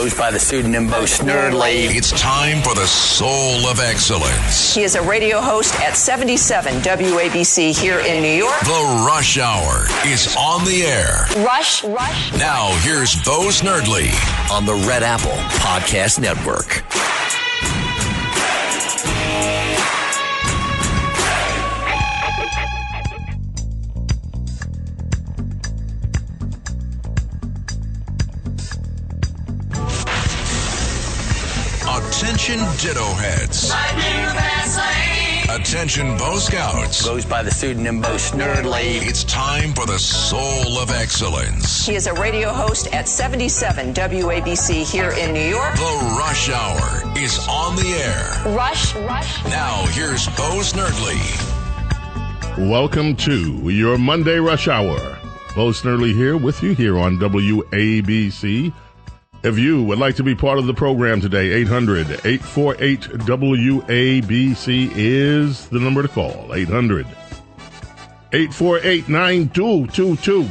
goes by the pseudonym Bo Snerdley. It's time for the soul of excellence. He is a radio host at 77 WABC here in New York. The Rush Hour is on the air. Rush, Rush. Now here's Bo Snerdley on the Red Apple Podcast Network. Attention Ditto Heads. Attention Bo Scouts. Goes by the pseudonym Bo Snerdley. It's time for the soul of excellence. He is a radio host at 77 WABC here in New York. The Rush Hour is on the air. Rush, Rush. Now here's Bo Snerdley. Welcome to your Monday Rush Hour. Bo Snerdley here with you here on WABC. If you would like to be part of the program today, 800 848 WABC is the number to call. 800 848 9222.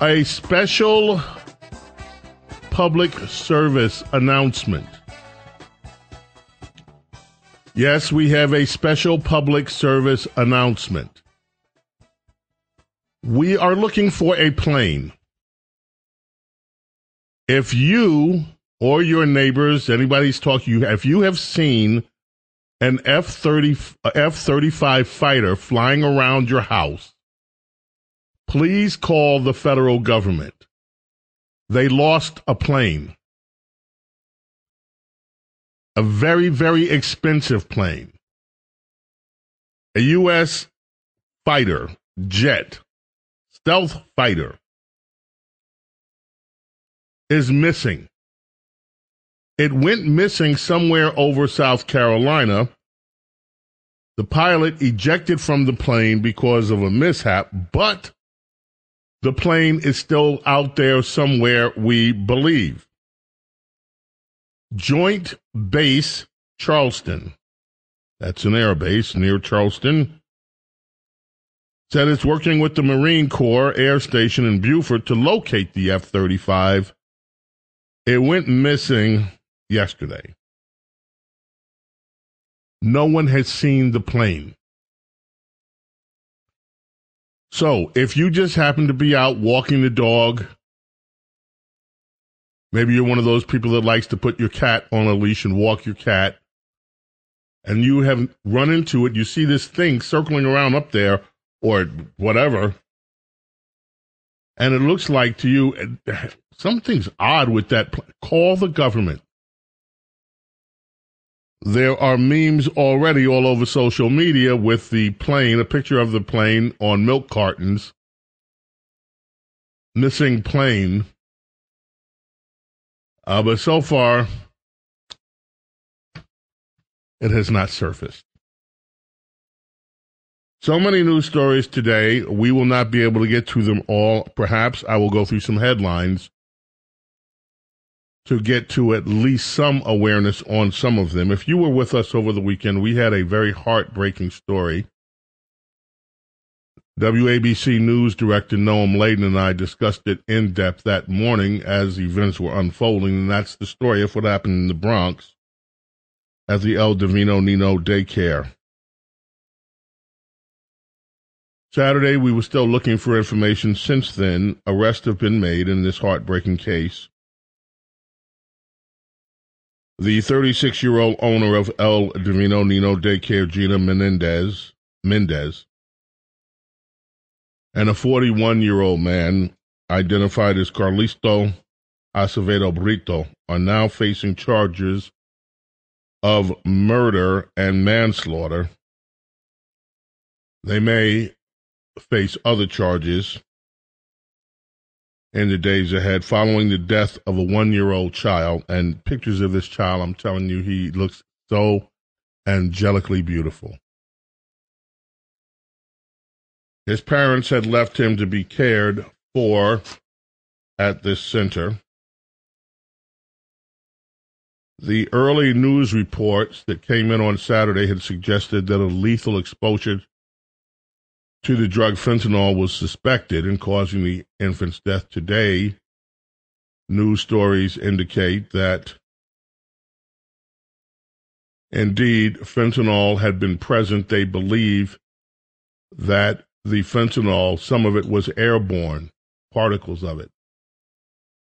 A special public service announcement. Yes, we have a special public service announcement. We are looking for a plane if you or your neighbors, anybody's talking if you have seen an F 30, F 35 fighter flying around your house, please call the federal government. They lost a plane. A very, very expensive plane. A U.S. fighter, jet, stealth fighter is missing. It went missing somewhere over South Carolina. The pilot ejected from the plane because of a mishap, but the plane is still out there somewhere, we believe. Joint Base Charleston, that's an air base near Charleston, said it's working with the Marine Corps Air Station in Beaufort to locate the F 35 it went missing yesterday. No one has seen the plane. So if you just happen to be out walking the dog, maybe you're one of those people that likes to put your cat on a leash and walk your cat, and you have run into it, you see this thing circling around up there or whatever, and it looks like to you something's odd with that. Call the government. There are memes already all over social media with the plane, a picture of the plane on milk cartons. Missing plane. Uh, but so far, it has not surfaced. So many news stories today. We will not be able to get to them all. Perhaps I will go through some headlines to get to at least some awareness on some of them. If you were with us over the weekend, we had a very heartbreaking story. WABC News Director Noam Laden and I discussed it in depth that morning as events were unfolding, and that's the story of what happened in the Bronx at the El Divino Nino daycare. Saturday, we were still looking for information. Since then, arrests have been made in this heartbreaking case. The 36 year old owner of El Divino Nino Daycare, Gina Menendez, Mendez, and a 41 year old man identified as Carlisto Acevedo Brito are now facing charges of murder and manslaughter. They may face other charges in the days ahead following the death of a one year old child. And pictures of this child, I'm telling you, he looks so angelically beautiful. His parents had left him to be cared for at this center. The early news reports that came in on Saturday had suggested that a lethal exposure to the drug fentanyl was suspected in causing the infant's death. Today, news stories indicate that indeed fentanyl had been present. They believe that the fentanyl, some of it was airborne, particles of it.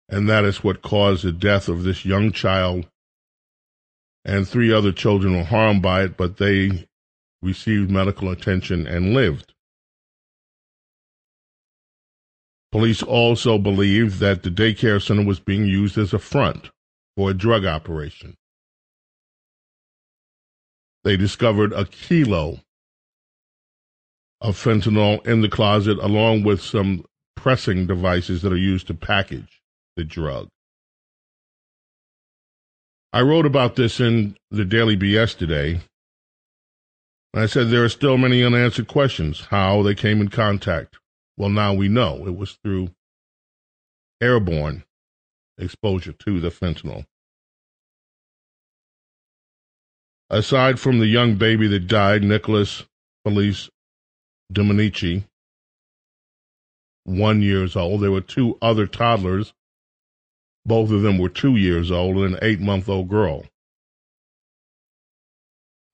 And that is what caused the death of this young child. And three other children were harmed by it, but they received medical attention and lived. Police also believe that the daycare center was being used as a front for a drug operation. They discovered a kilo of fentanyl in the closet, along with some pressing devices that are used to package the drug. I wrote about this in the Daily BS today. I said there are still many unanswered questions how they came in contact. Well, now we know it was through airborne exposure to the fentanyl. Aside from the young baby that died, Nicholas Felice Dominici, one years old. There were two other toddlers. Both of them were two years old and an eight month old girl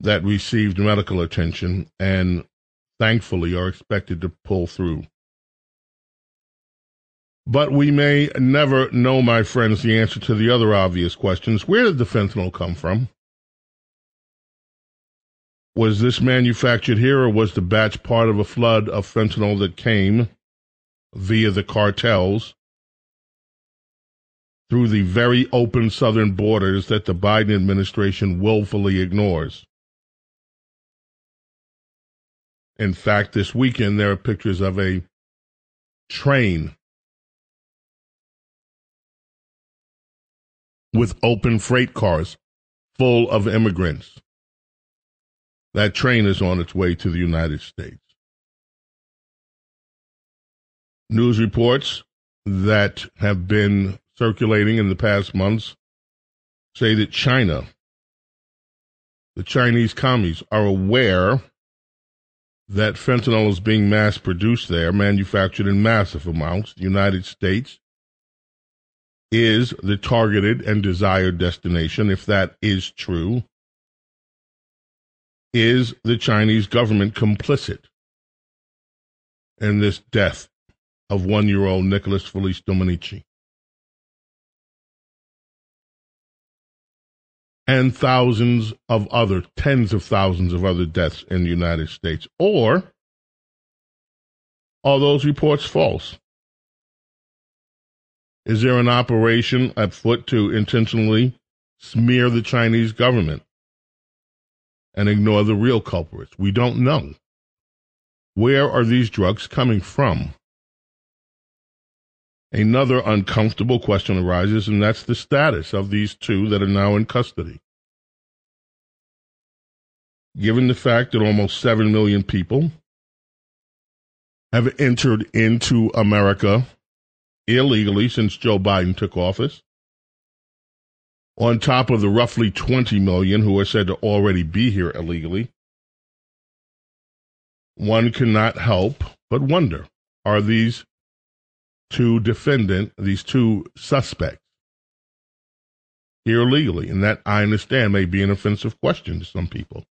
that received medical attention and thankfully are expected to pull through. But we may never know, my friends, the answer to the other obvious questions. Where did the fentanyl come from? Was this manufactured here, or was the batch part of a flood of fentanyl that came via the cartels through the very open southern borders that the Biden administration willfully ignores? In fact, this weekend there are pictures of a train with open freight cars full of immigrants that train is on its way to the United States. News reports that have been circulating in the past months say that China, the Chinese commies, are aware that fentanyl is being mass produced there, manufactured in massive amounts. The United States is the targeted and desired destination, if that is true. Is the Chinese government complicit in this death of one year old Nicholas Felice Dominici? And thousands of other, tens of thousands of other deaths in the United States? Or are those reports false? Is there an operation at foot to intentionally smear the Chinese government? and ignore the real culprits. We don't know. Where are these drugs coming from? Another uncomfortable question arises, and that's the status of these two that are now in custody. Given the fact that almost 7 million people have entered into America illegally since Joe Biden took office, on top of the roughly 20 million who are said to already be here illegally, one cannot help but wonder are these two defendant, these two suspects here illegally? And that I understand may be an offensive question to some people.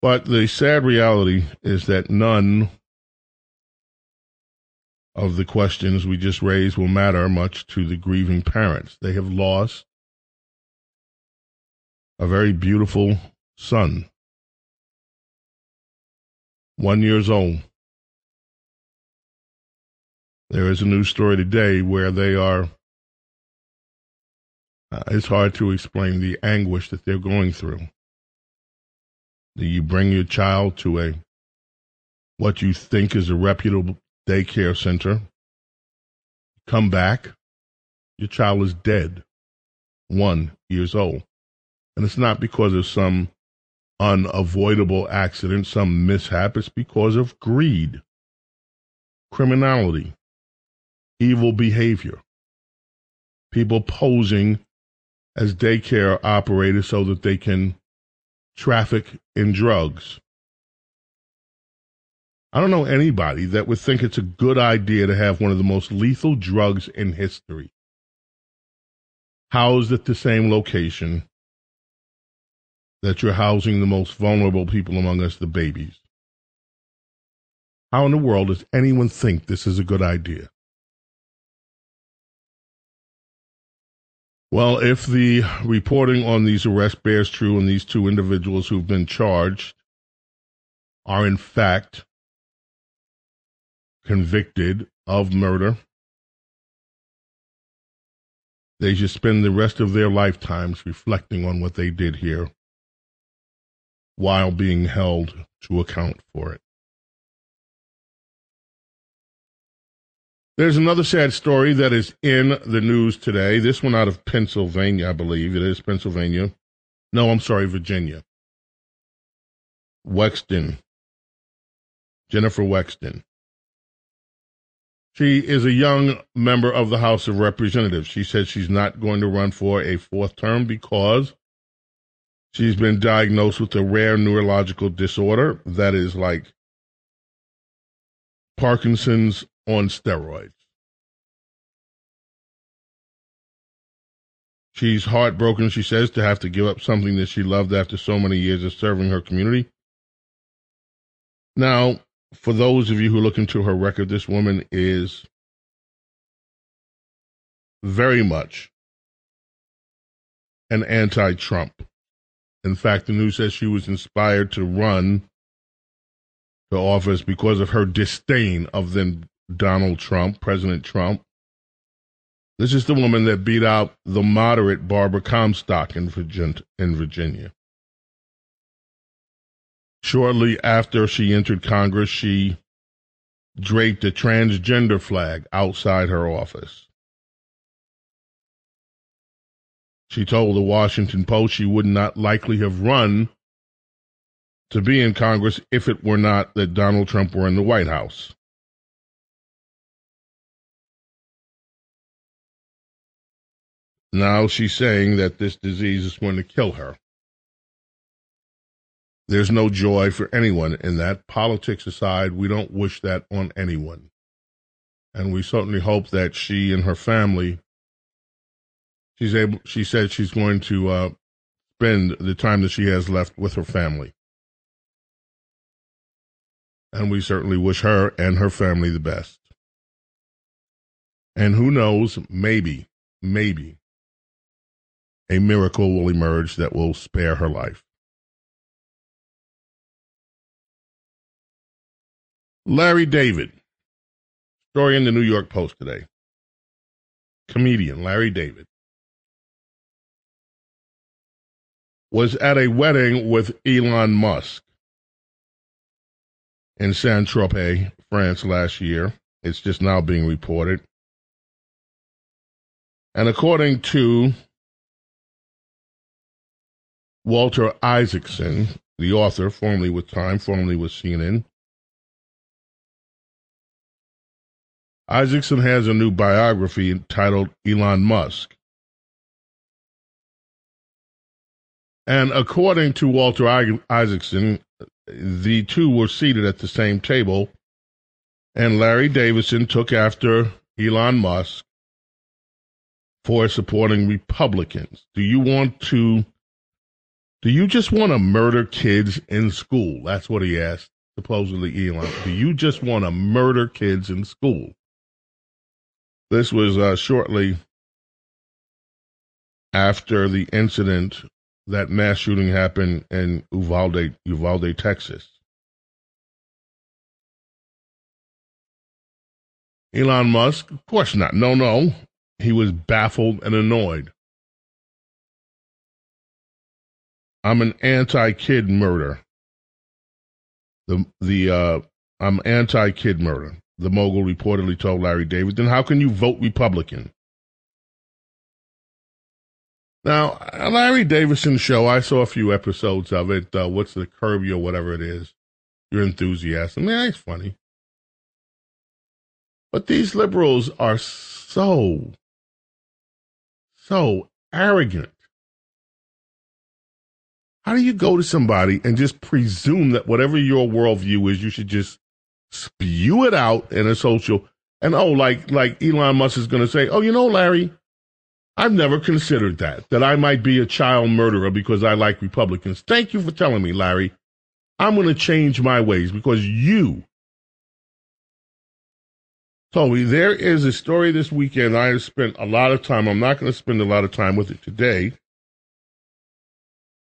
But the sad reality is that none of the questions we just raised will matter much to the grieving parents. They have lost a very beautiful son, one years old. There is a news story today where they are. Uh, it's hard to explain the anguish that they're going through. Do you bring your child to a what you think is a reputable daycare center, come back, your child is dead, one years old. And it's not because of some unavoidable accident, some mishap. It's because of greed, criminality, evil behavior, people posing as daycare operators so that they can traffic in drugs. I don't know anybody that would think it's a good idea to have one of the most lethal drugs in history housed at the same location that you're housing the most vulnerable people among us, the babies. How in the world does anyone think this is a good idea? Well, if the reporting on these arrests bears true and these two individuals who've been charged are in fact convicted of murder, they should spend the rest of their lifetimes reflecting on what they did here while being held to account for it. There's another sad story that is in the news today. This one out of Pennsylvania, I believe. It is Pennsylvania. No, I'm sorry, Virginia. Wexton. Jennifer Wexton. She is a young member of the House of Representatives. She said she's not going to run for a fourth term because she's been diagnosed with a rare neurological disorder that is like Parkinson's on steroids. She's heartbroken, she says, to have to give up something that she loved after so many years of serving her community. Now, for those of you who look into her record, this woman is very much an anti Trump. In fact, the news says she was inspired to run for office because of her disdain of then Donald Trump, President Trump. This is the woman that beat out the moderate Barbara Comstock in Virginia. Shortly after she entered Congress, she draped a transgender flag outside her office. She told the Washington Post she would not likely have run to be in Congress if it were not that Donald Trump were in the White House. Now she's saying that this disease is going to kill her. There's no joy for anyone in that. Politics aside, we don't wish that on anyone. And we certainly hope that she and her family, she's able, she said she's going to uh, spend the time that she has left with her family. And we certainly wish her and her family the best. And who knows, maybe, maybe a miracle will emerge that will spare her life. Larry David, story in the New York Post today. Comedian Larry David was at a wedding with Elon Musk in Saint Tropez, France last year. It's just now being reported. And according to Walter Isaacson, the author, formerly with Time, formerly with CNN. Isaacson has a new biography entitled Elon Musk. And according to Walter Isaacson, the two were seated at the same table, and Larry Davidson took after Elon Musk for supporting Republicans. Do you want to do you just want to murder kids in school? That's what he asked, supposedly Elon. Do you just want to murder kids in school? This was uh, shortly after the incident, that mass shooting happened in Uvalde, Uvalde, Texas. Elon Musk, of course not. No, no. He was baffled and annoyed. I'm an anti-kid murder. The the uh, I'm anti-kid murder. The mogul reportedly told Larry David, then how can you vote Republican? Now, Larry Davidson show, I saw a few episodes of it. Uh, what's the curb or whatever it is? Your enthusiasm. Yeah, it's funny. But these liberals are so, so arrogant. How do you go to somebody and just presume that whatever your worldview is, you should just spew it out in a social? And oh, like like Elon Musk is going to say, oh, you know, Larry, I've never considered that, that I might be a child murderer because I like Republicans. Thank you for telling me, Larry. I'm going to change my ways because you. So there is a story this weekend. I have spent a lot of time. I'm not going to spend a lot of time with it today.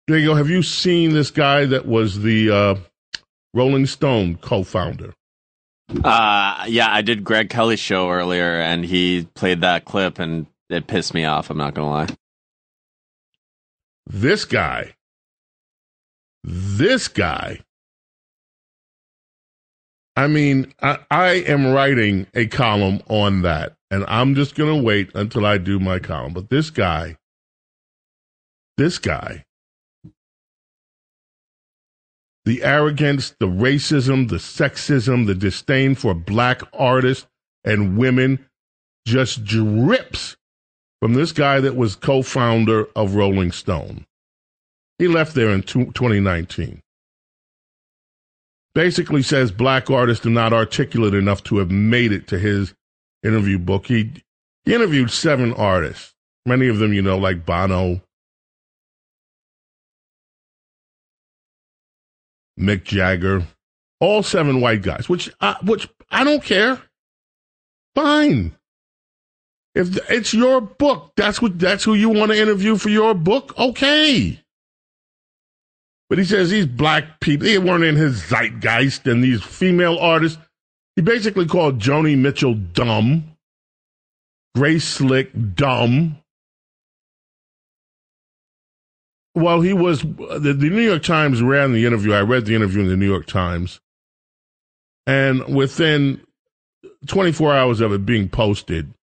Diego, have you seen this guy that was the uh, Rolling Stone co-founder? Uh, yeah, I did Greg Kelly's show earlier, and he played that clip, and it pissed me off. I'm not gonna lie. This guy, this guy. I mean, I, I am writing a column on that, and I'm just gonna wait until I do my column. But this guy, this guy, the arrogance, the racism, the sexism, the disdain for black artists and women just drips from this guy that was co founder of Rolling Stone. He left there in 2019. Basically says black artists are not articulate enough to have made it to his interview book. He, he interviewed seven artists, many of them, you know, like Bono, Mick Jagger, all seven white guys, which, uh, which I don't care. Fine. If it's your book, that's what that's who you want to interview for your book. Okay. But he says these black people, they weren't in his zeitgeist, and these female artists, he basically called Joni Mitchell dumb, Grace Slick dumb. Well, he was, the, the New York Times ran the interview. I read the interview in the New York Times. And within 24 hours of it being posted,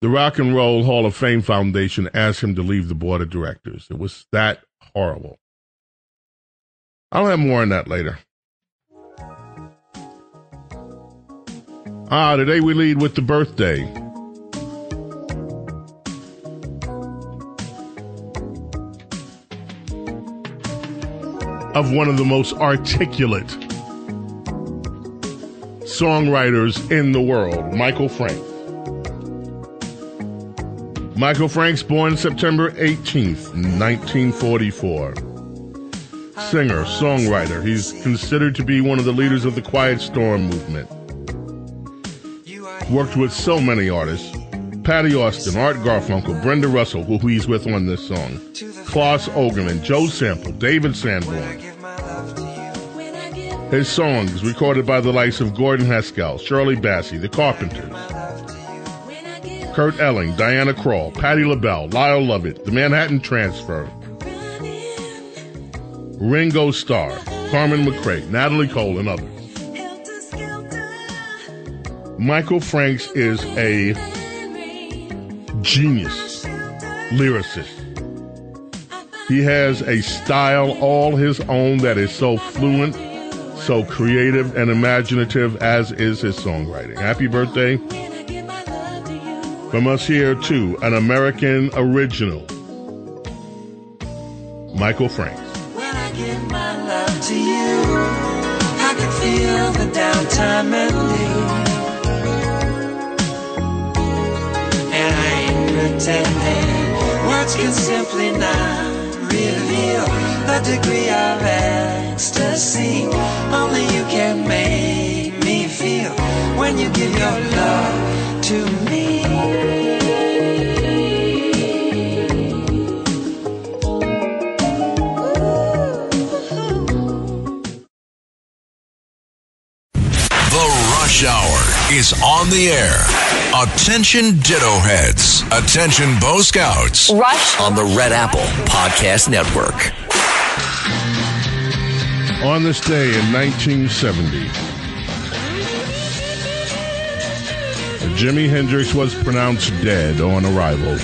the Rock and Roll Hall of Fame Foundation asked him to leave the board of directors. It was that horrible. I'll have more on that later. Ah, today we lead with the birthday. Of one of the most articulate songwriters in the world, Michael Frank. Michael Franks, born September 18th, 1944. Singer, songwriter. He's considered to be one of the leaders of the Quiet Storm movement. Worked with so many artists. Patti Austin, Art Garfunkel, Brenda Russell, who he's with on this song, Claus Ogerman, Joe Sample, David Sanborn. His songs recorded by the likes of Gordon Haskell, Shirley Bassey, The Carpenters, Kurt Elling, Diana Krall, Patti LaBelle, Lyle Lovett, The Manhattan Transfer, Ringo Starr, Carmen McRae, Natalie Cole, and others. Michael Franks is a genius lyricist. He has a style all his own that is so fluent, so creative and imaginative as is his songwriting. Happy birthday from us here to an American original, Michael Franks. When I give my love to you, I can feel the downtime. And I ain't pretending, words can simply not reveal the degree of ecstasy. Only you can make me feel when you give your love to me. The Rush Hour is on the air. Attention Ditto Heads. Attention Bo Scouts. Rush. on the Red Apple Podcast Network. On this day in 1970, Jimi Hendrix was pronounced dead on arrival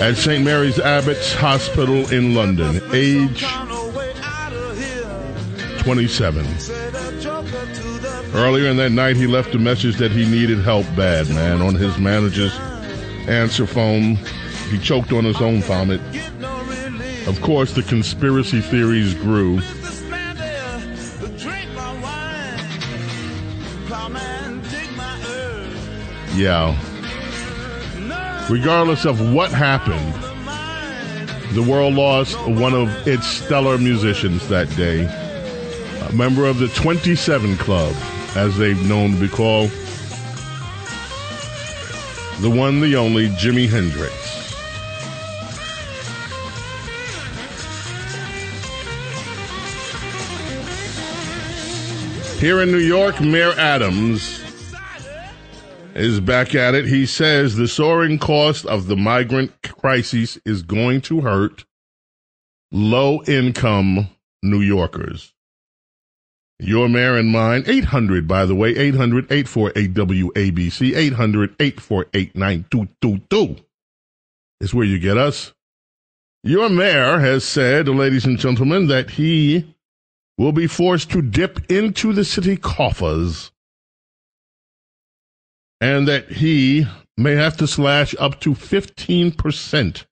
at St. Mary's Abbots Hospital in London, age 27. Earlier in that night, he left a message that he needed help bad, man, on his manager's answer phone. He choked on his own vomit. Of course, the conspiracy theories grew. Yeah. Regardless of what happened, the world lost one of its stellar musicians that day. A member of the 27 Club, as they've known to be called. The one, the only, Jimi Hendrix. Here in New York, Mayor Adams is back at it. He says the soaring cost of the migrant crisis is going to hurt low income New Yorkers. Your mayor and mine, 800, by the way, 800 848 WABC, 800 848 9222 is where you get us. Your mayor has said, ladies and gentlemen, that he will be forced to dip into the city coffers and that he may have to slash up to 15%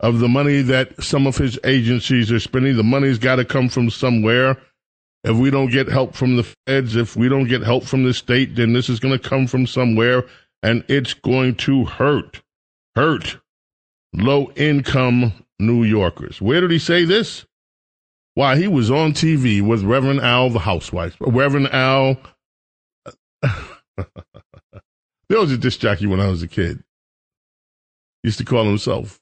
of the money that some of his agencies are spending. The money's got to come from somewhere. If we don't get help from the feds, if we don't get help from the state, then this is going to come from somewhere and it's going to hurt. Hurt low income New Yorkers. Where did he say this? Why, he was on TV with Reverend Al, the housewife. Reverend Al. there was a disc jockey when I was a kid. Used to call himself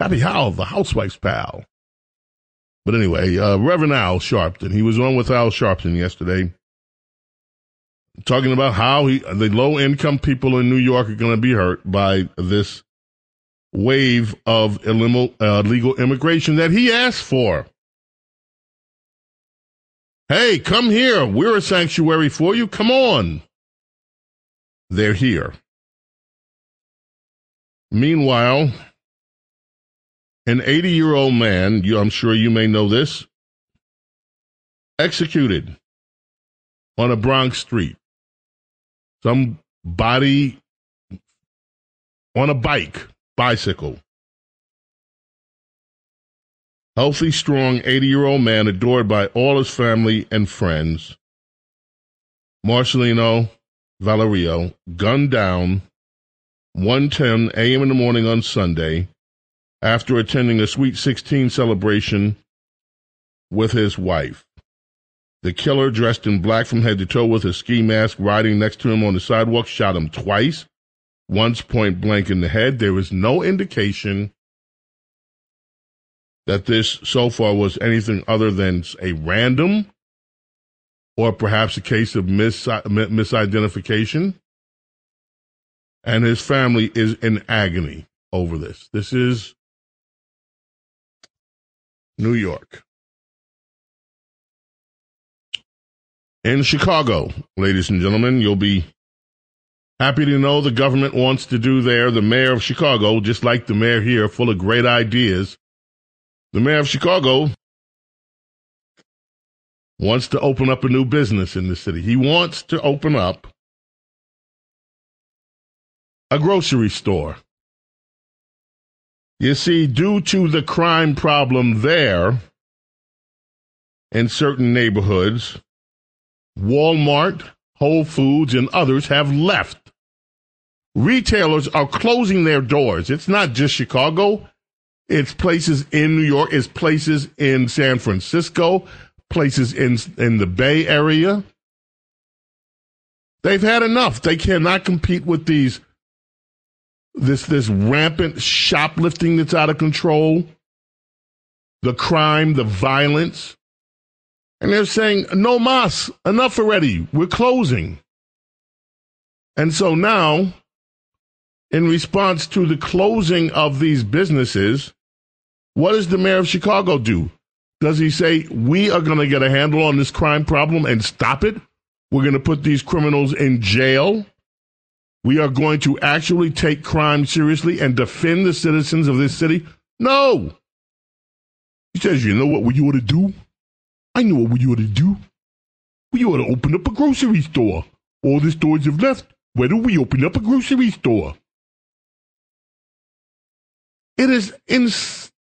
Happy Hal, the housewife's pal. But anyway, uh, Reverend Al Sharpton. He was on with Al Sharpton yesterday, talking about how he, the low income people in New York are going to be hurt by this wave of illegal, uh, legal immigration that he asked for. Hey, come here. We're a sanctuary for you. Come on. They're here. Meanwhile, an 80 year old man, you, I'm sure you may know this, executed on a Bronx street. Some body on a bike, bicycle. Healthy, strong 80 year old man adored by all his family and friends. Marcelino Valerio gunned down 1:10 a.m. in the morning on Sunday after attending a Sweet 16 celebration with his wife. The killer, dressed in black from head to toe with a ski mask, riding next to him on the sidewalk, shot him twice, once point blank in the head. There is no indication that this so far was anything other than a random or perhaps a case of mis- misidentification. And his family is in agony over this. This is New York. In Chicago, ladies and gentlemen, you'll be happy to know the government wants to do there. The mayor of Chicago, just like the mayor here, full of great ideas. The mayor of Chicago wants to open up a new business in the city. He wants to open up a grocery store. You see, due to the crime problem there in certain neighborhoods, Walmart, Whole Foods, and others have left. Retailers are closing their doors. It's not just Chicago. It's places in New York. It's places in San Francisco, places in, in the Bay Area. They've had enough. They cannot compete with these this this rampant shoplifting that's out of control, the crime, the violence. And they're saying, no mas, enough already. We're closing. And so now, in response to the closing of these businesses, what does the mayor of Chicago do? Does he say, we are going to get a handle on this crime problem and stop it? We're going to put these criminals in jail. We are going to actually take crime seriously and defend the citizens of this city. No. He says, you know what you ought to do? I know what you ought to do. We ought to open up a grocery store. All the stores have left. Why don't we open up a grocery store? It is ins.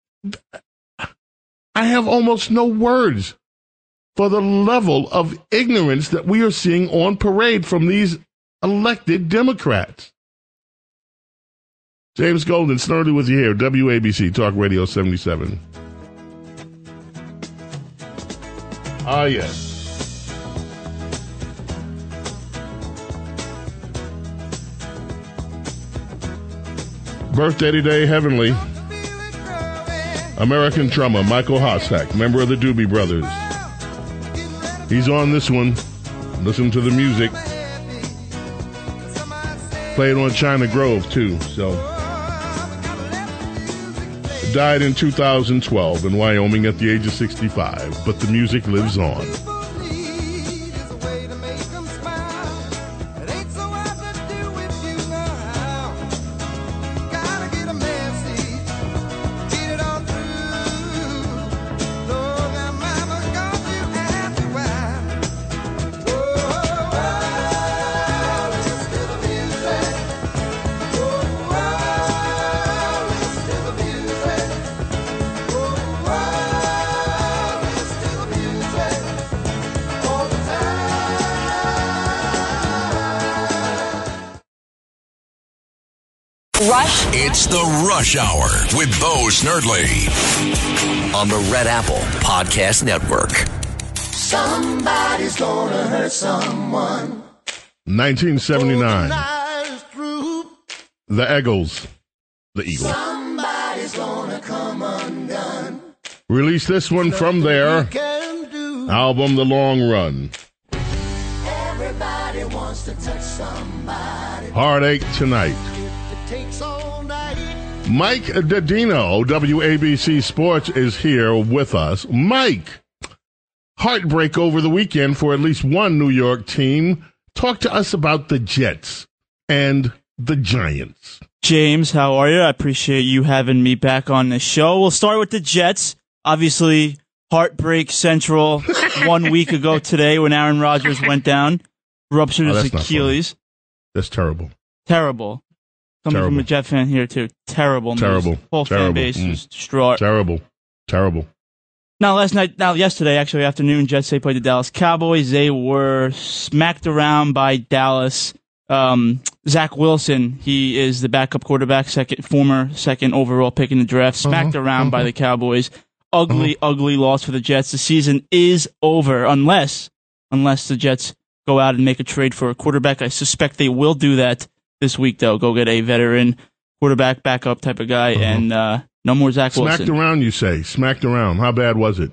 I have almost no words for the level of ignorance that we are seeing on parade from these elected Democrats. James Golden, Snerdley with you here, WABC Talk Radio 77. Ah, yes. Birthday today, Heavenly. American drummer Michael Hossack, member of the Doobie Brothers. He's on this one. Listen to the music. Played on China Grove too, so. Died in 2012 in Wyoming at the age of 65, but the music lives on. Rush Hour with Bo Snerdley on the Red Apple Podcast Network. Somebody's gonna hurt someone. 1979. The Eagles. The Eagles. Somebody's gonna come undone. Release this one from their album, The Long Run. Everybody wants to touch somebody. Heartache Tonight. Mike Dodino, WABC Sports, is here with us. Mike, heartbreak over the weekend for at least one New York team. Talk to us about the Jets and the Giants. James, how are you? I appreciate you having me back on the show. We'll start with the Jets. Obviously, heartbreak central one week ago today when Aaron Rodgers went down, ruptured Oh, his Achilles. That's terrible. Terrible. Coming from a Jet fan here too. Terrible news. Terrible. Whole fan base Mm. is distraught. Terrible. Terrible. Now, last night, now yesterday, actually afternoon, Jets they played the Dallas Cowboys. They were smacked around by Dallas. Um, Zach Wilson, he is the backup quarterback, second former second overall pick in the draft, smacked Uh-huh, around by the Cowboys. Ugly, ugly loss for the Jets. The season is over unless unless the Jets go out and make a trade for a quarterback. I suspect they will do that this week, though. Go get a veteran quarterback, backup type of guy, and uh, no more Zach Wilson. Smacked around, you say. Smacked around. How bad was it?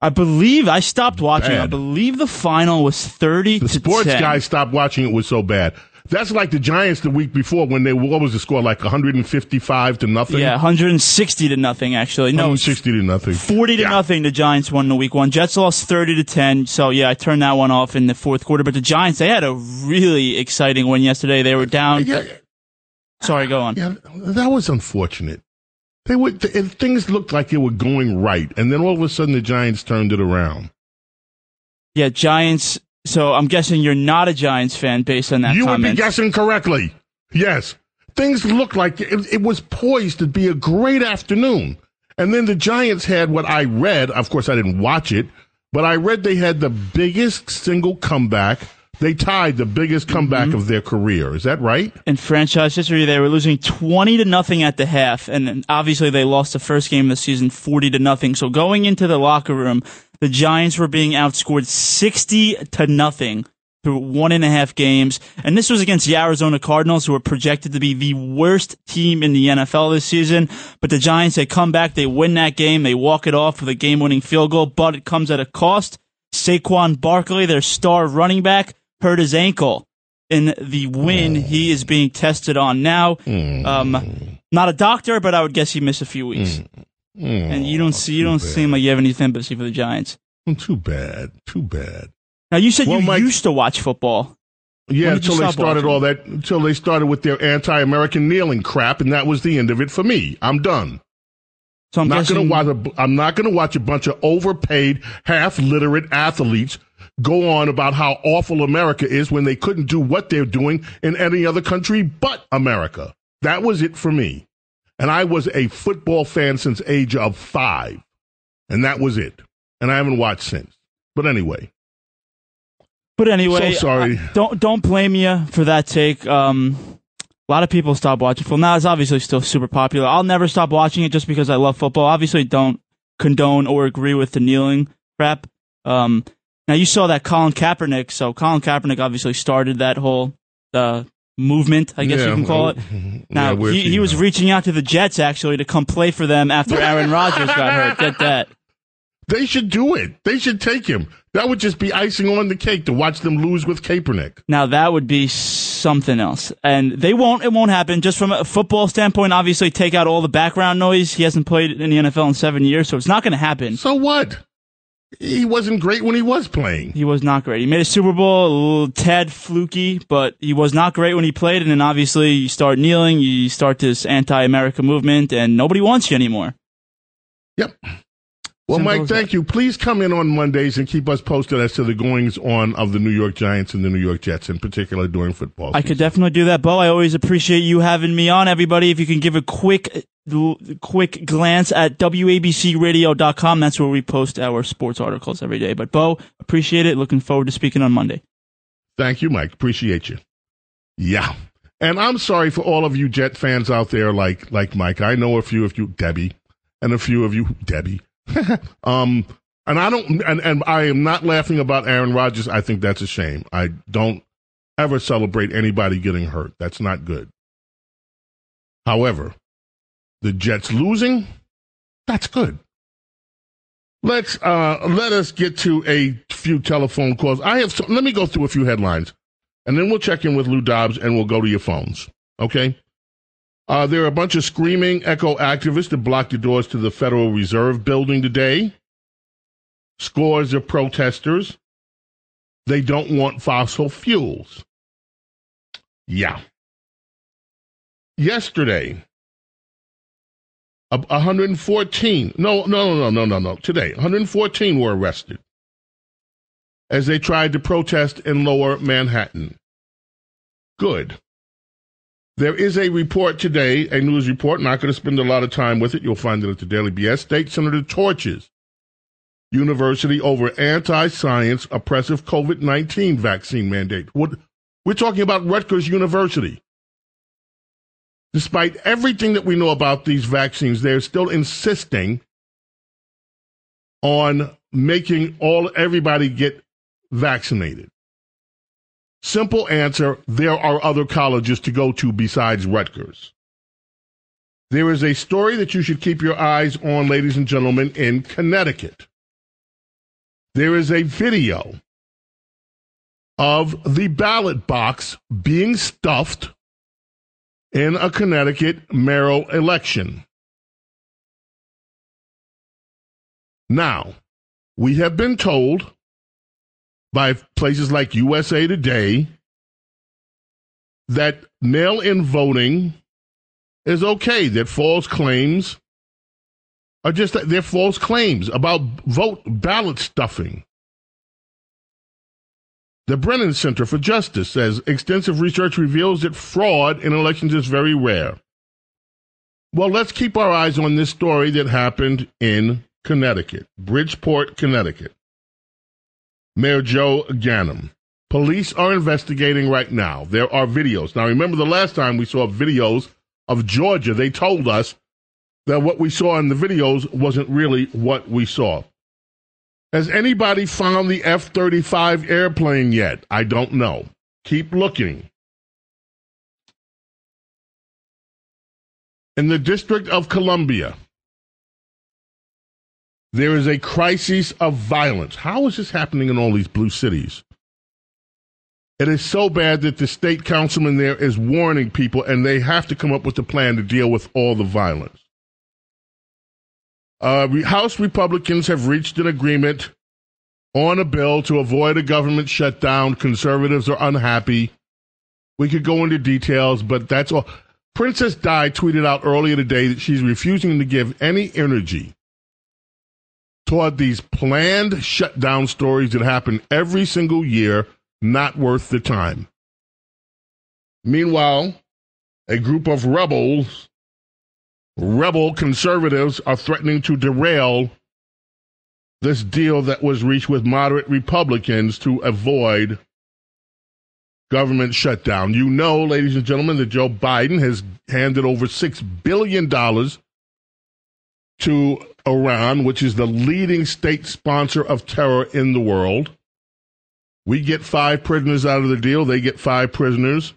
I believe I stopped watching. I believe the final was thirty The sports 10. guy stopped watching it was so bad. That's like the Giants the week before when they what was the score like 155 to nothing. Yeah, 160 to nothing. Actually, no, it's 160 to nothing. 40 to Yeah. nothing. The Giants won the week one. Jets lost 30 to 10. So yeah, I turned that one off in the fourth quarter. But the Giants, they had a really exciting win yesterday. They were down. Yeah, Sorry, go on. yeah, that was unfortunate. They would th- things looked like they were going right, and then all of a sudden the Giants turned it around. Yeah, Giants. So I'm guessing you're not a Giants fan based on that you would be guessing correctly. Yes, things looked like it, it was poised to be a great afternoon, and then the Giants had what I read. Of course, I didn't watch it, but I read they had the biggest single comeback. They tied the biggest mm-hmm. comeback of their career. Is that right? in franchise history, they were losing 20 to nothing at the half. And obviously they lost the first game of the season 40 to nothing. So going into the locker room, the Giants were being outscored 60 to nothing through one and a half games. And this was against the Arizona Cardinals, who were projected to be the worst team in the NFL this season. But the Giants, they come back, they win that game, they walk it off with a game winning field goal, but it comes at a cost. Saquon Barkley, their star running back, hurt his ankle in the win he is being tested on now. Um, not a doctor, but I would guess he missed a few weeks. and you don't see, you don't seem like you have any sympathy for the Giants. Mm, Too bad. Too bad. Now you said Well, you Mike- used to watch football. Yeah, When did you until they started watching? all that, until they started with their anti-American kneeling crap, and that was the end of it for me. I'm done. So I'm not guessing gonna watch. A, I'm not going to watch a bunch of overpaid, half-literate athletes go on about how awful America is when they couldn't do what they're doing in any other country but America. That was it for me, and I was a football fan since age of five, and that was it. And I haven't watched since. But anyway, But anyway, So sorry. I- don't don't blame you for that take. Um, a lot of people stop watching football. Now it's obviously still super popular. I'll never stop watching it just because I love football. Obviously, don't condone or agree with the kneeling crap. Um, now you saw that Colin Kaepernick. So Colin Kaepernick obviously started that whole uh, movement. I guess Yeah, you can call it. Now he, he he was reaching out to the Jets actually to come play for them after Aaron Rodgers got hurt. Get that? They should do it. They should take him. That would just be icing on the cake to watch them lose with Kaepernick. Now that would be something else, and they won't. It won't happen. Just from a football standpoint, obviously, take out all the background noise. He hasn't played in the NFL in seven years, so it's not going to happen. So what? He wasn't great when he was playing. He was not great. He made a Super Bowl, a little tad fluky, but he was not great when he played. And then obviously, you start kneeling, you start this anti-America movement, and nobody wants you anymore. Yep. Well, Mike, thank you. Please come in on Mondays and keep us posted as to the goings on of the New York Giants and the New York Jets, in particular during football. I could definitely do that, Bo. I always appreciate you having me on. Everybody, if you can give a quick, quick glance at wabcradio.com, that's where we post our sports articles every day. But Bo, appreciate it. Looking forward to speaking on Monday. Thank you, Mike. Appreciate you. Yeah. And I'm sorry for all of you Jet fans out there like like Mike. I know a few of you, Debbie, and a few of you, Debbie. um, and I don't and, and I am not laughing about Aaron Rodgers. I think that's a shame. I don't ever celebrate anybody getting hurt. That's not good. However, the Jets losing, that's good. Let's uh let us get to a few telephone calls. I have let me go through a few headlines, and then we'll check in with Lou Dobbs and we'll go to your phones. Okay. Uh, there are a bunch of screaming echo activists that blocked the doors to the Federal Reserve building today. Scores of protesters. They don't want fossil fuels. Yeah. Yesterday, 114, no, no, no, no, no, no, no. today, 114 were arrested as they tried to protest in lower Manhattan. Good. There is a report today, a news report. Not going to spend a lot of time with it. You'll find it at the Daily BS. State Senator torches university over anti-science oppressive COVID-19 vaccine mandate. What, we're talking about Rutgers University. Despite everything that we know about these vaccines, they're still insisting on making all everybody get vaccinated. Simple answer there are other colleges to go to besides Rutgers. There is a story that you should keep your eyes on, ladies and gentlemen, in Connecticut. There is a video of the ballot box being stuffed in a Connecticut mayoral election. Now, we have been told by places like USA Today that mail in voting is okay, that false claims are just they're false claims about vote ballot stuffing. The Brennan Center for Justice says extensive research reveals that fraud in elections is very rare. Well, let's keep our eyes on this story that happened in Connecticut, Bridgeport, Connecticut. Mayor Joe Ganim. Police are investigating right now. There are videos. Now, remember the last time we saw videos of Georgia, they told us that what we saw in the videos wasn't really what we saw. Has anybody found the F 35 airplane yet? I don't know. Keep looking. In the District of Columbia, there is a crisis of violence. How is this happening in all these blue cities? It is so bad that the state councilman there is warning people, and they have to come up with a plan to deal with all the violence. Uh, House Republicans have reached an agreement on a bill to avoid a government shutdown. Conservatives are unhappy. We could go into details, but that's all. Princess Di tweeted out earlier today that she's refusing to give any energy toward these planned shutdown stories that happen every single year, not worth the time. Meanwhile, a group of rebels, rebel conservatives, are threatening to derail this deal that was reached with moderate Republicans to avoid government shutdown. You know, ladies and gentlemen, that Joe Biden has handed over $6 billion to Iran, which is the leading state sponsor of terror in the world. We get five prisoners out of the deal, they get five prisoners.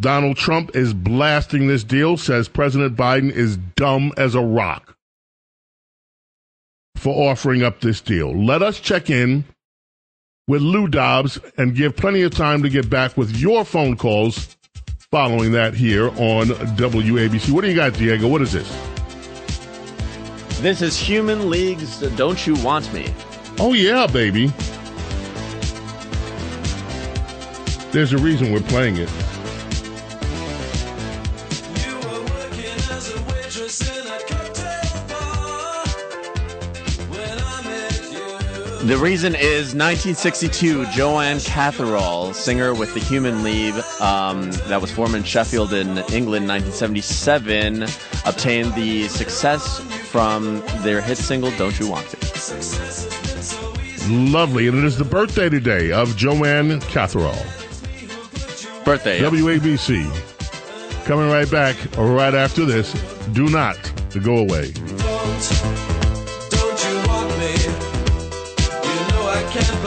Donald Trump is blasting this deal, says President Biden is dumb as a rock for offering up this deal. Let us check in with Lou Dobbs and give plenty of time to get back with your phone calls following that here on WABC. What do you got, Diego? What is this? This is Human League's Don't You Want Me? Oh, yeah, baby. There's a reason we're playing it. The reason is 1962. Joanne Catherall, singer with the Human League, um, that was formed in Sheffield in England, 1977, obtained the success from their hit single "Don't You Want to." Lovely. And it is the birthday today of Joanne Catherall. Birthday. yes. WABC. Coming right back right after this. Do not go away.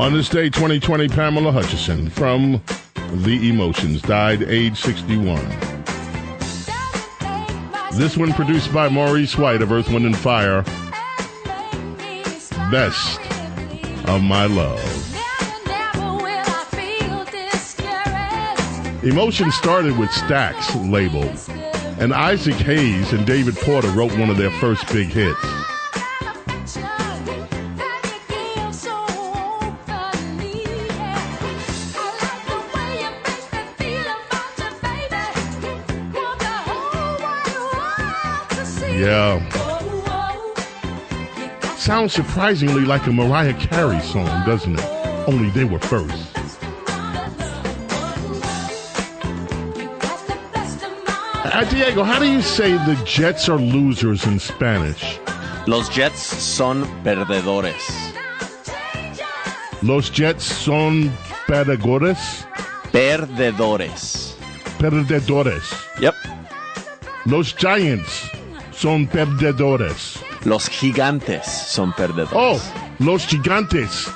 On this day, 2020, Pamela Hutchinson from The Emotions died age 61. This one produced by Maurice White of Earth, Wind, and Fire. Best of My Love. Emotion started with Stax label, and Isaac Hayes and David Porter wrote one of their first big hits. Yeah. Sounds surprisingly like a Mariah Carey song, doesn't it? Only they were first. Uh, Diego, how do you say the Jets are losers in Spanish? Los Jets son perdedores. Los Jets son perdedores. Perdedores. Perdedores. Yep. Los Giants son perdedores. Los gigantes son perdedores. Oh, Los Gigantes.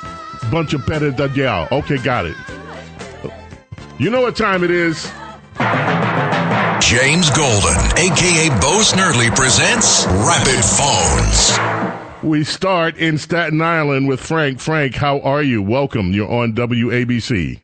Bunch of perdedores. Okay, got it. You know what time it is? James Golden, aka Bo Snerdley, presents Rapid Phones. We start in Staten Island with Frank. Frank, how are you? Welcome. You're on WABC.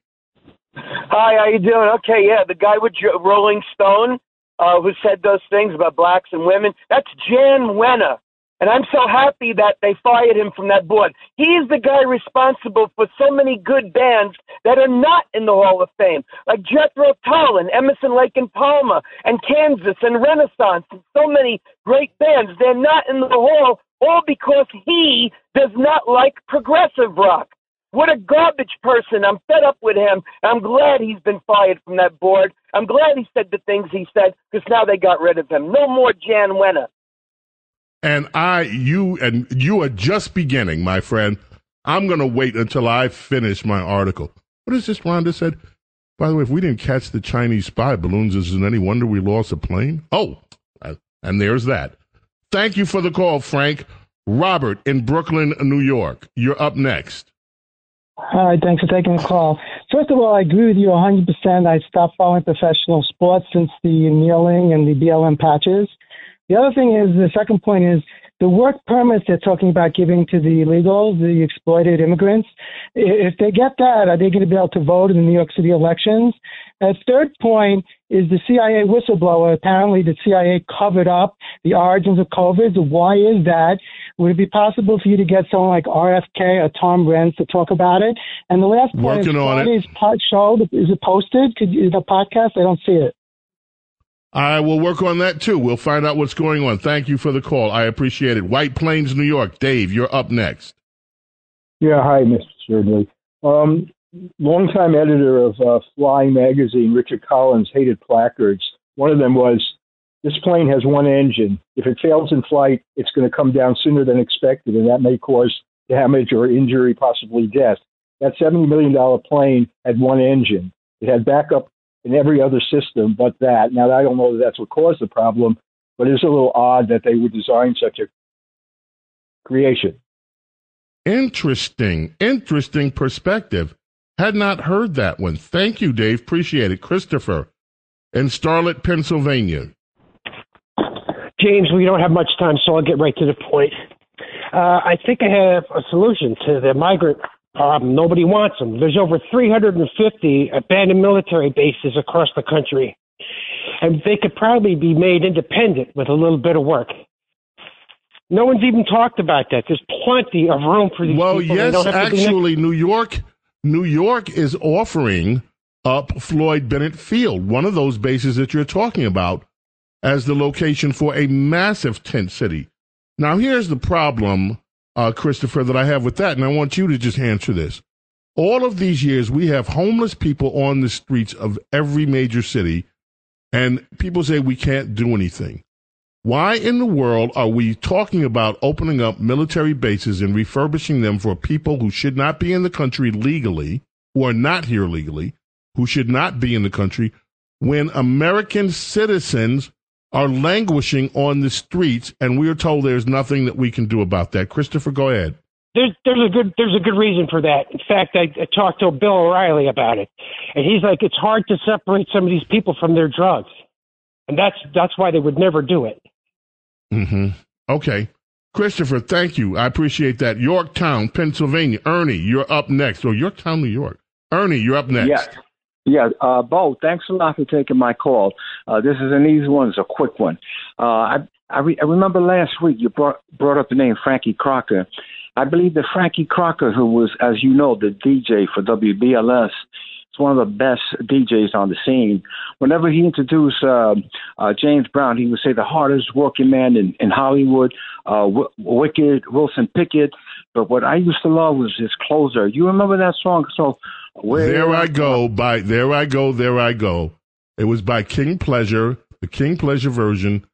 Hi, how you doing? Okay, yeah, the guy with Rolling Stone uh, who said those things about blacks and women, that's Jan Wenner. And I'm so happy that they fired him from that board. He's the guy responsible for so many good bands that are not in the Hall of Fame, like Jethro Tull and Emerson, Lake and Palmer and Kansas and Renaissance and so many great bands. They're not in the Hall, all because he does not like progressive rock. What a garbage person. I'm fed up with him. I'm glad he's been fired from that board. I'm glad he said the things he said because now they got rid of him. No more Jan Wenner. And I, you, and you are just beginning, my friend. I'm going to wait until I finish my article. What is this Rhonda said? By the way, if we didn't catch the Chinese spy balloons, is it any wonder we lost a plane? Oh, uh, and there's that. Thank you for the call, Frank. Robert in Brooklyn, New York. You're up next. Hi, thanks for taking the call. First of all, I agree with you 100%. I stopped following professional sports since the kneeling and the BLM patches. The other thing is, the second point is the work permits they're talking about giving to the illegals, the exploited immigrants. If they get that, are they going to be able to vote in the New York City elections? And third point is the CIA whistleblower. Apparently, the CIA covered up the origins of COVID. Why is that? Would it be possible for you to get someone like RFK or Tom Renz to talk about it? And the last point Working is on it. Friday's pod show. Is it posted? Could you, the podcast? I don't see it. I will work on that too. We'll find out what's going on. Thank you for the call. I appreciate it. White Plains, New York. Dave, you're up next. Yeah, hi, Mr. Snerdley. Um, longtime editor of uh, Flying Magazine, Richard Collins, hated placards. One of them was, this plane has one engine. If it fails in flight, it's going to come down sooner than expected, and that may cause damage or injury, possibly death. That $70 million plane had one engine. It had backup in every other system but that. Now, I don't know that that's what caused the problem, but it's a little odd that they would design such a creation. Interesting, interesting perspective. Had not heard that one. Thank you, Dave. Appreciate it. Christopher in Starlet, Pennsylvania. James, we don't have much time, so I'll get right to the point. Uh, I think I have a solution to the migrant problem. Nobody wants them. There's over 350 abandoned military bases across the country, and they could probably be made independent with a little bit of work. No one's even talked about that. There's plenty of room for these Well, people. They yes, don't have to actually, New York, New York is offering up Floyd Bennett Field, one of those bases that you're talking about, as the location for a massive tent city. Now, here's the problem, uh, Christopher, that I have with that, and I want you to just answer this. All of these years, we have homeless people on the streets of every major city, and people say we can't do anything. Why in the world are we talking about opening up military bases and refurbishing them for people who should not be in the country legally, who are not here legally, who should not be in the country, when American citizens are languishing on the streets and we are told there's nothing that we can do about that? Christopher, go ahead. There's there's a good there's a good reason for that. In fact, I, I talked to Bill O'Reilly about it, and he's like, it's hard to separate some of these people from their drugs, and that's that's why they would never do it. hmm Okay. Christopher, thank you. I appreciate that. Yorktown, Pennsylvania. Ernie, you're up next. Or Yorktown, New York. Ernie, you're up next. Yeah. Yeah, uh, Bo, thanks a lot for taking my call. Uh, this is an easy one. It's a quick one. Uh, I I, re- I remember last week you brought brought up the name Frankie Crocker. I believe that Frankie Crocker, who was, as you know, the DJ for WBLS, is one of the best DJs on the scene. Whenever he introduced uh, uh, James Brown, he would say the hardest working man in, in Hollywood, uh, w- Wicked, Wilson Pickett. But what I used to love was his closer. You remember that song? So There I go by there I go, there I go. It was by King Pleasure, the King Pleasure version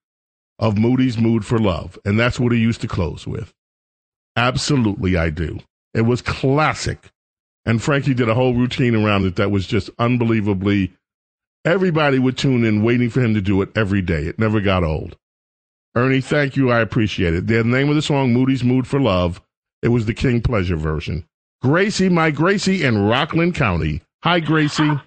of Moody's Mood for Love. And that's what he used to close with. Absolutely I do. It was classic. And Frankie did a whole routine around it that was just unbelievably everybody would tune in waiting for him to do it every day. It never got old. Ernie, thank you. I appreciate it. The name of the song, Moody's Mood for Love. It was the King Pleasure version. Gracie, my Gracie in Rockland County. Hi, Gracie.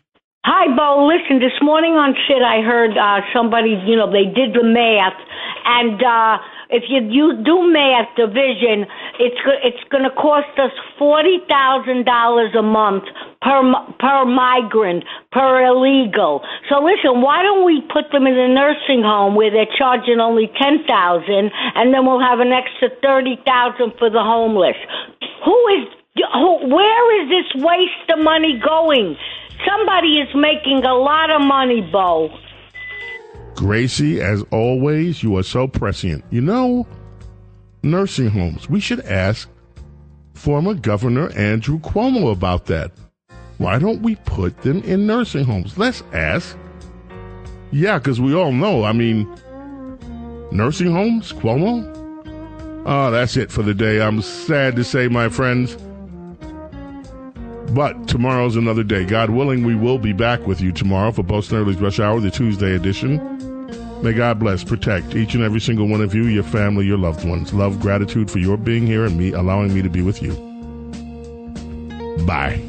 Hi, Listen, this morning on Sid, I heard uh, somebody, you know, they did the math, and uh, if you, you do math division, it's it's going to cost us forty thousand dollars a month per per migrant per illegal. So listen, why don't we put them in a nursing home where they're charging only ten thousand, and then we'll have an extra thirty thousand for the homeless? Who is who, where is this waste of money going? Somebody is making a lot of money, Bo. Gracie, as always, you are so prescient. You know, nursing homes, we should ask former Governor Andrew Cuomo about that. Why don't we put them in nursing homes? Let's ask. Yeah, because we all know, I mean, nursing homes, Cuomo? Oh, that's it for the day. I'm sad to say, my friends. But tomorrow's another day. God willing, we will be back with you tomorrow for Bo Snerdley's Rush Hour, the Tuesday edition. May God bless, protect each and every single one of you, your family, your loved ones. Love, gratitude for your being here and me allowing me to be with you. Bye.